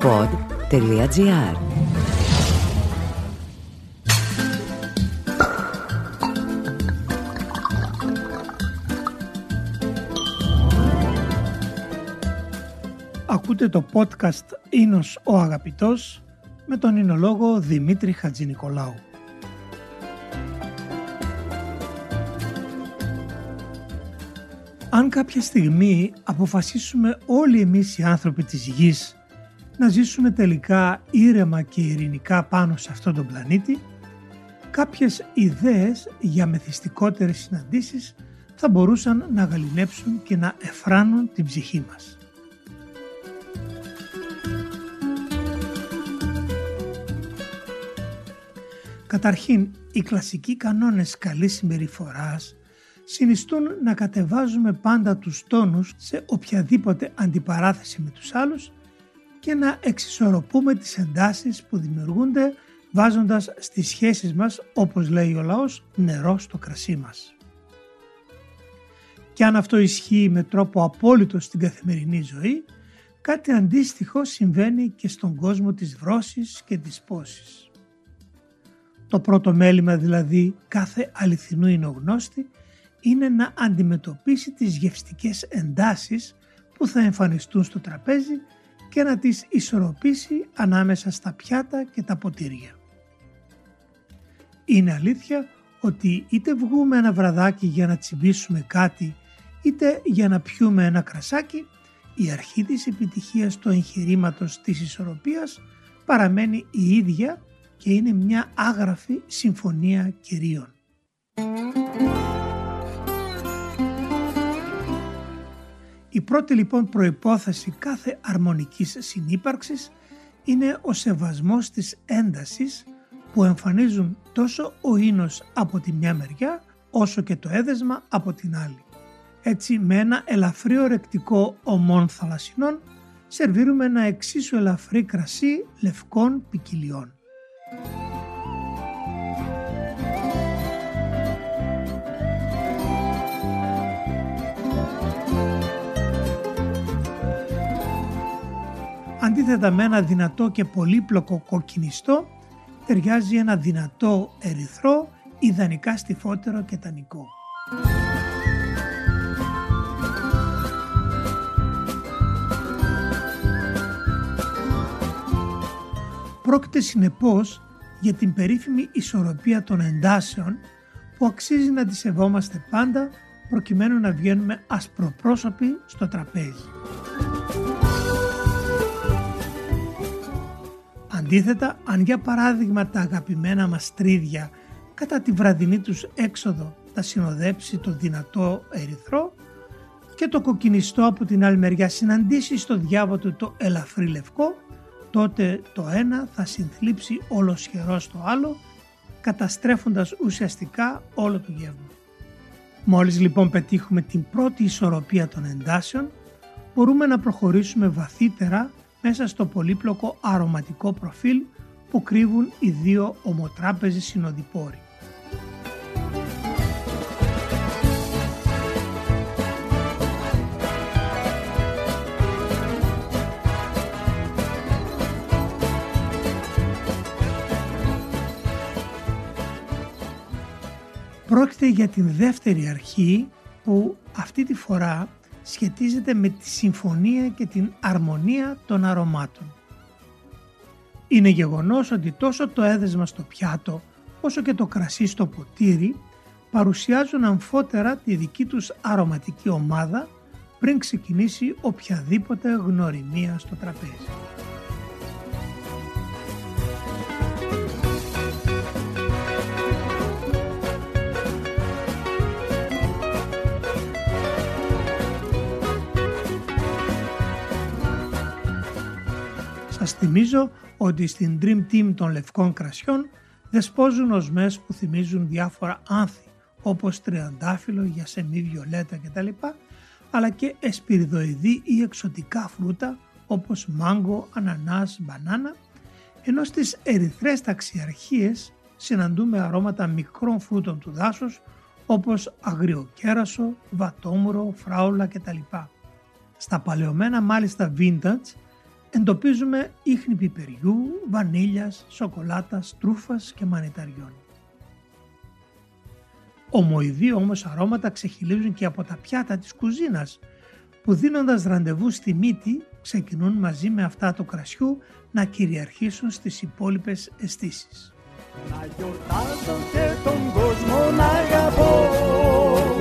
pod.gr Ακούτε το podcast «Ίνος ο Αγαπητός» με τον εινολόγο Δημήτρη Χατζηνικολάου. Αν κάποια στιγμή αποφασίσουμε όλοι εμείς οι άνθρωποι της γης να ζήσουμε τελικά ήρεμα και ειρηνικά πάνω σε αυτόν τον πλανήτη, κάποιες ιδέες για μεθυστικότερες συναντήσεις θα μπορούσαν να γαλινέψουν και να εφράνουν την ψυχή μας. Καταρχήν, οι κλασικοί κανόνες καλής συμπεριφοράς συνιστούν να κατεβάζουμε πάντα τους τόνους σε οποιαδήποτε αντιπαράθεση με τους άλλους και να εξισορροπούμε τις εντάσεις που δημιουργούνται βάζοντας στις σχέσεις μας, όπως λέει ο λαός, νερό στο κρασί μας. Και αν αυτό ισχύει με τρόπο απόλυτο στην καθημερινή ζωή, κάτι αντίστοιχο συμβαίνει και στον κόσμο της βρώσης και της πόσης. Το πρώτο μέλημα δηλαδή κάθε αληθινού εινογνώστη είναι να αντιμετωπίσει τις γευστικές εντάσεις που θα εμφανιστούν στο τραπέζι και να τις ισορροπήσει ανάμεσα στα πιάτα και τα ποτήρια. Είναι αλήθεια ότι είτε βγούμε ένα βραδάκι για να τσιμπήσουμε κάτι είτε για να πιούμε ένα κρασάκι, η αρχή της επιτυχίας του εγχειρήματος της ισορροπίας παραμένει η ίδια και είναι μια άγραφη συμφωνία κυρίων. Η πρώτη λοιπόν προϋπόθεση κάθε αρμονικής συνύπαρξης είναι ο σεβασμός της έντασης που εμφανίζουν τόσο ο ίνος από τη μια μεριά όσο και το έδεσμα από την άλλη. Έτσι με ένα ελαφρύ ορεκτικό ομών θαλασσινών σερβίρουμε ένα εξίσου ελαφρύ κρασί λευκών ποικιλιών. Αντίθετα με ένα δυνατό και πολύπλοκο κοκκινιστό, ταιριάζει ένα δυνατό ερυθρό, ιδανικά στιφότερο και τανικό. Πρόκειται συνεπώς για την περίφημη ισορροπία των εντάσεων που αξίζει να τη σεβόμαστε πάντα προκειμένου να βγαίνουμε ασπροπρόσωποι στο τραπέζι. Αντίθετα, αν για παράδειγμα τα αγαπημένα μας τρίδια κατά τη βραδινή τους έξοδο τα συνοδέψει το δυνατό ερυθρό και το κοκκινιστό από την άλλη μεριά συναντήσει στο διάβο του το ελαφρύ λευκό, τότε το ένα θα συνθλίψει ολοσχερός στο άλλο, καταστρέφοντας ουσιαστικά όλο το γεύμα. Μόλις λοιπόν πετύχουμε την πρώτη ισορροπία των εντάσεων, μπορούμε να προχωρήσουμε βαθύτερα μέσα στο πολύπλοκο αρωματικό προφίλ που κρύβουν οι δύο ομοτράπεζοι συνοδοιπόροι. Πρόκειται για την δεύτερη αρχή που αυτή τη φορά σχετίζεται με τη συμφωνία και την αρμονία των αρωμάτων. Είναι γεγονός ότι τόσο το έδεσμα στο πιάτο όσο και το κρασί στο ποτήρι παρουσιάζουν αμφότερα τη δική τους αρωματική ομάδα πριν ξεκινήσει οποιαδήποτε γνωριμία στο τραπέζι. Σας θυμίζω ότι στην Dream Team των λευκών κρασιών δεσπόζουν οσμές που θυμίζουν διάφορα άνθη όπως τριαντάφυλλο, γιασεμί, βιολέτα κτλ. αλλά και εσπυριδοειδή ή εξωτικά φρούτα όπως μάγκο, ανανάς, μπανάνα ενώ στις ερυθρές ταξιαρχίες συναντούμε αρώματα μικρών φρούτων του δάσους όπως αγριοκέρασο, βατόμουρο, φράουλα κτλ. Στα παλαιωμένα μάλιστα vintage εντοπίζουμε ίχνη πιπεριού, βανίλιας, σοκολάτας, τρούφας και μανιταριών. Ομοειδή όμως αρώματα ξεχυλίζουν και από τα πιάτα της κουζίνας που δίνοντας ραντεβού στη μύτη ξεκινούν μαζί με αυτά του κρασιού να κυριαρχήσουν στις υπόλοιπες αισθήσεις. Να γιορτάσω και τον κόσμο να αγαπώ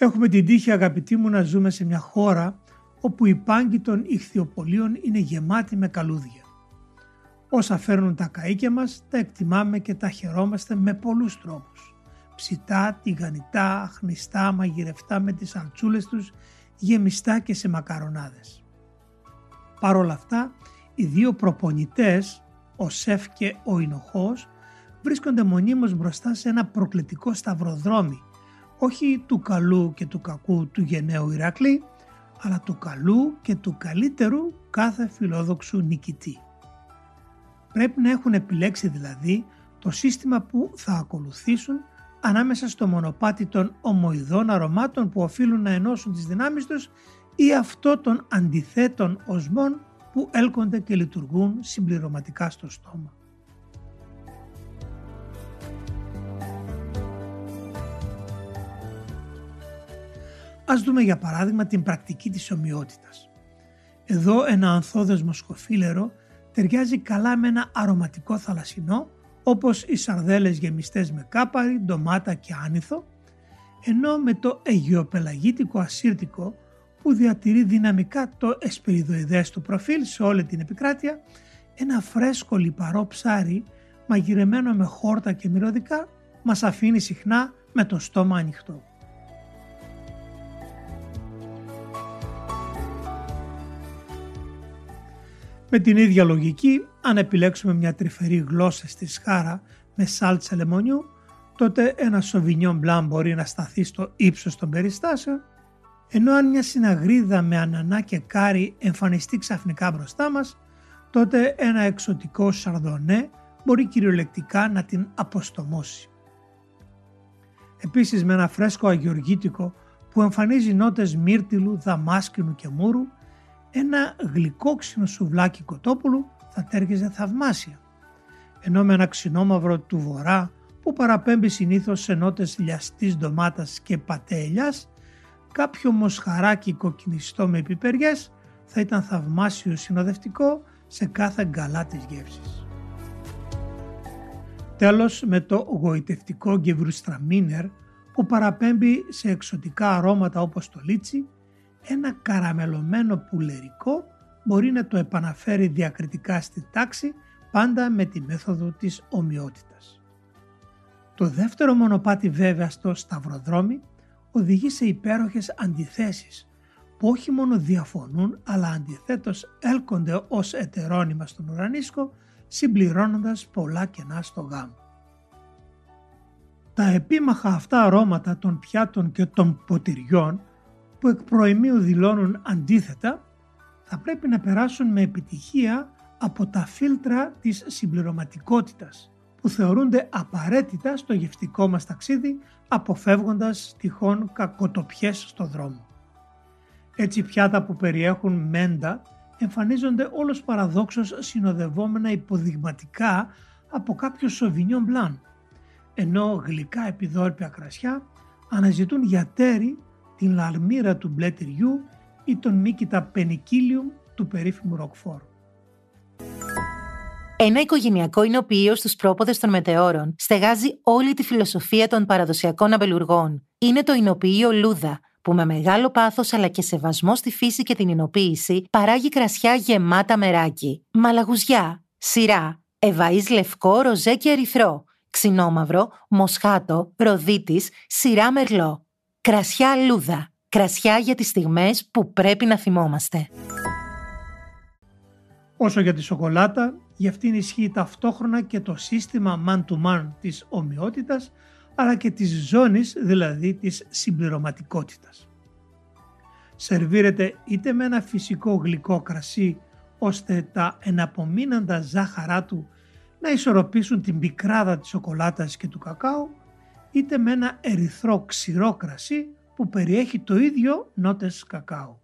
Έχουμε την τύχη αγαπητοί μου να ζούμε σε μια χώρα όπου οι πάγκοι των ηχθειοπολίων είναι γεμάτοι με καλούδια. Όσα φέρνουν τα καΐκια μας τα εκτιμάμε και τα χαιρόμαστε με πολλούς τρόπους. Ψητά, τηγανιτά, αχνιστά, μαγειρευτά με τις αλτσούλες τους, γεμιστά και σε μακαρονάδες. Παρ' όλα αυτά, οι δύο προπονητές, ο Σεφ και ο Ινοχός, βρίσκονται μονίμως μπροστά σε ένα προκλητικό σταυροδρόμι, όχι του καλού και του κακού του γενναίου Ηρακλή, αλλά του καλού και του καλύτερου κάθε φιλόδοξου νικητή. Πρέπει να έχουν επιλέξει δηλαδή το σύστημα που θα ακολουθήσουν ανάμεσα στο μονοπάτι των ομοειδών αρωμάτων που οφείλουν να ενώσουν τις δυνάμεις τους ή αυτό των αντιθέτων οσμών που έλκονται και λειτουργούν συμπληρωματικά στο στόμα. Ας δούμε για παράδειγμα την πρακτική της ομοιότητας. Εδώ ένα ανθόδεσμο σκοφίλερο ταιριάζει καλά με ένα αρωματικό θαλασσινό όπως οι σαρδέλες γεμιστές με κάπαρι, ντομάτα και άνηθο, ενώ με το αιγιοπελαγίτικο ασύρτικο που διατηρεί δυναμικά το εσπεριδοειδές του προφίλ σε όλη την επικράτεια, ένα φρέσκο λιπαρό ψάρι μαγειρεμένο με χόρτα και μυρωδικά μας αφήνει συχνά με το στόμα ανοιχτό. Με την ίδια λογική, αν επιλέξουμε μια τρυφερή γλώσσα στη σχάρα με σάλτσα λεμονιού, τότε ένα σοβινιόν μπλάν μπορεί να σταθεί στο ύψος των περιστάσεων, ενώ αν μια συναγρίδα με ανανά και κάρι εμφανιστεί ξαφνικά μπροστά μας, τότε ένα εξωτικό σαρδονέ μπορεί κυριολεκτικά να την αποστομώσει. Επίσης με ένα φρέσκο αγιοργίτικο που εμφανίζει νότες μύρτιλου, δαμάσκηνου και μούρου, ένα γλυκόξινο σουβλάκι κοτόπουλου θα τέργεζε θαυμάσια. Ενώ με ένα ξινόμαυρο του βορρά που παραπέμπει συνήθως σε νότες λιαστής ντομάτας και πατέλιας, κάποιο μοσχαράκι κοκκινιστό με πιπεριές θα ήταν θαυμάσιο συνοδευτικό σε κάθε γκαλά της γεύσης. Τέλος με το γοητευτικό γκεβρουστραμίνερ που παραπέμπει σε εξωτικά αρώματα όπως το λίτσι ένα καραμελωμένο πουλερικό μπορεί να το επαναφέρει διακριτικά στη τάξη πάντα με τη μέθοδο της ομοιότητας. Το δεύτερο μονοπάτι βέβαια στο σταυροδρόμι οδηγεί σε υπέροχες αντιθέσεις που όχι μόνο διαφωνούν αλλά αντιθέτως έλκονται ως ετερόνυμα στον ουρανίσκο συμπληρώνοντας πολλά κενά στο γάμο. Τα επίμαχα αυτά αρώματα των πιάτων και των ποτηριών που εκ προημίου δηλώνουν αντίθετα θα πρέπει να περάσουν με επιτυχία από τα φίλτρα της συμπληρωματικότητας που θεωρούνται απαραίτητα στο γευτικό μας ταξίδι αποφεύγοντας τυχόν κακοτοπιές στο δρόμο. Έτσι πιάτα που περιέχουν μέντα εμφανίζονται όλος παραδόξως συνοδευόμενα υποδειγματικά από κάποιο σοβινιόν μπλάν, ενώ γλυκά επιδόρπια κρασιά αναζητούν για τέρι την λαρμύρα του μπλε τυριού ή τον μύκητα πενικίλιουμ του περίφημου Ροκφόρ. Ένα οικογενειακό εινοποιείο στους πρόποδες των μετεώρων στεγάζει όλη τη φιλοσοφία των παραδοσιακών αμπελουργών. Είναι το εινοποιείο Λούδα, που με μεγάλο πάθος αλλά και σεβασμό στη φύση και την εινοποίηση παράγει κρασιά γεμάτα μεράκι. Μαλαγουζιά, σειρά, ευαή λευκό, ροζέ και ερυθρό, ξινόμαυρο, μοσχάτο, ροδίτης, σειρά μερλό. Κρασιά Λούδα. Κρασιά για τις στιγμές που πρέπει να θυμόμαστε. Όσο για τη σοκολάτα, για αυτήν ισχύει ταυτόχρονα και το σύστημα man-to-man της ομοιότητας, αλλά και της ζώνης, δηλαδή της συμπληρωματικότητας. Σερβίρεται είτε με ένα φυσικό γλυκό κρασί, ώστε τα εναπομείναντα ζάχαρά του να ισορροπήσουν την πικράδα της σοκολάτας και του κακάου, είτε με ένα ερυθρό ξηρό κρασί που περιέχει το ίδιο νότες κακάου.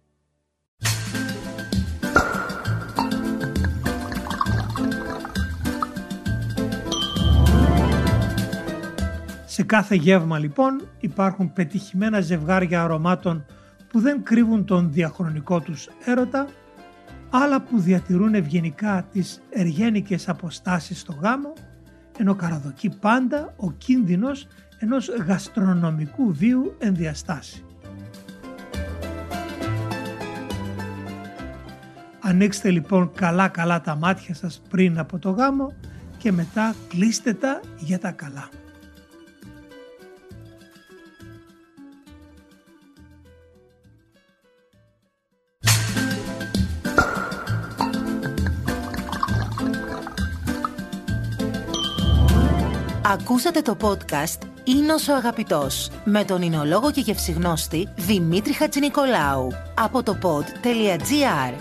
Σε κάθε γεύμα λοιπόν υπάρχουν πετυχημένα ζευγάρια αρωμάτων που δεν κρύβουν τον διαχρονικό τους έρωτα, άλλα που διατηρούν ευγενικά τις εργένικες αποστάσεις στο γάμο, ενώ καραδοκεί πάντα ο κίνδυνος ενός γαστρονομικού βίου ενδιαστάσει. Ανοίξτε λοιπόν καλά καλά τα μάτια σας πριν από το γάμο και μετά κλείστε τα για τα καλά. Ακούσατε το podcast «Ίνος ο αγαπητός» με τον εινολόγο και γευσιγνώστη Δημήτρη Χατζηνικολάου από το pod.gr.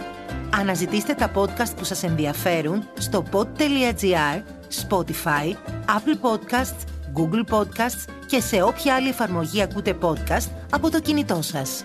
Αναζητήστε τα podcast που σας ενδιαφέρουν στο pod.gr, Spotify, Apple Podcasts, Google Podcasts και σε όποια άλλη εφαρμογή ακούτε podcast από το κινητό σας.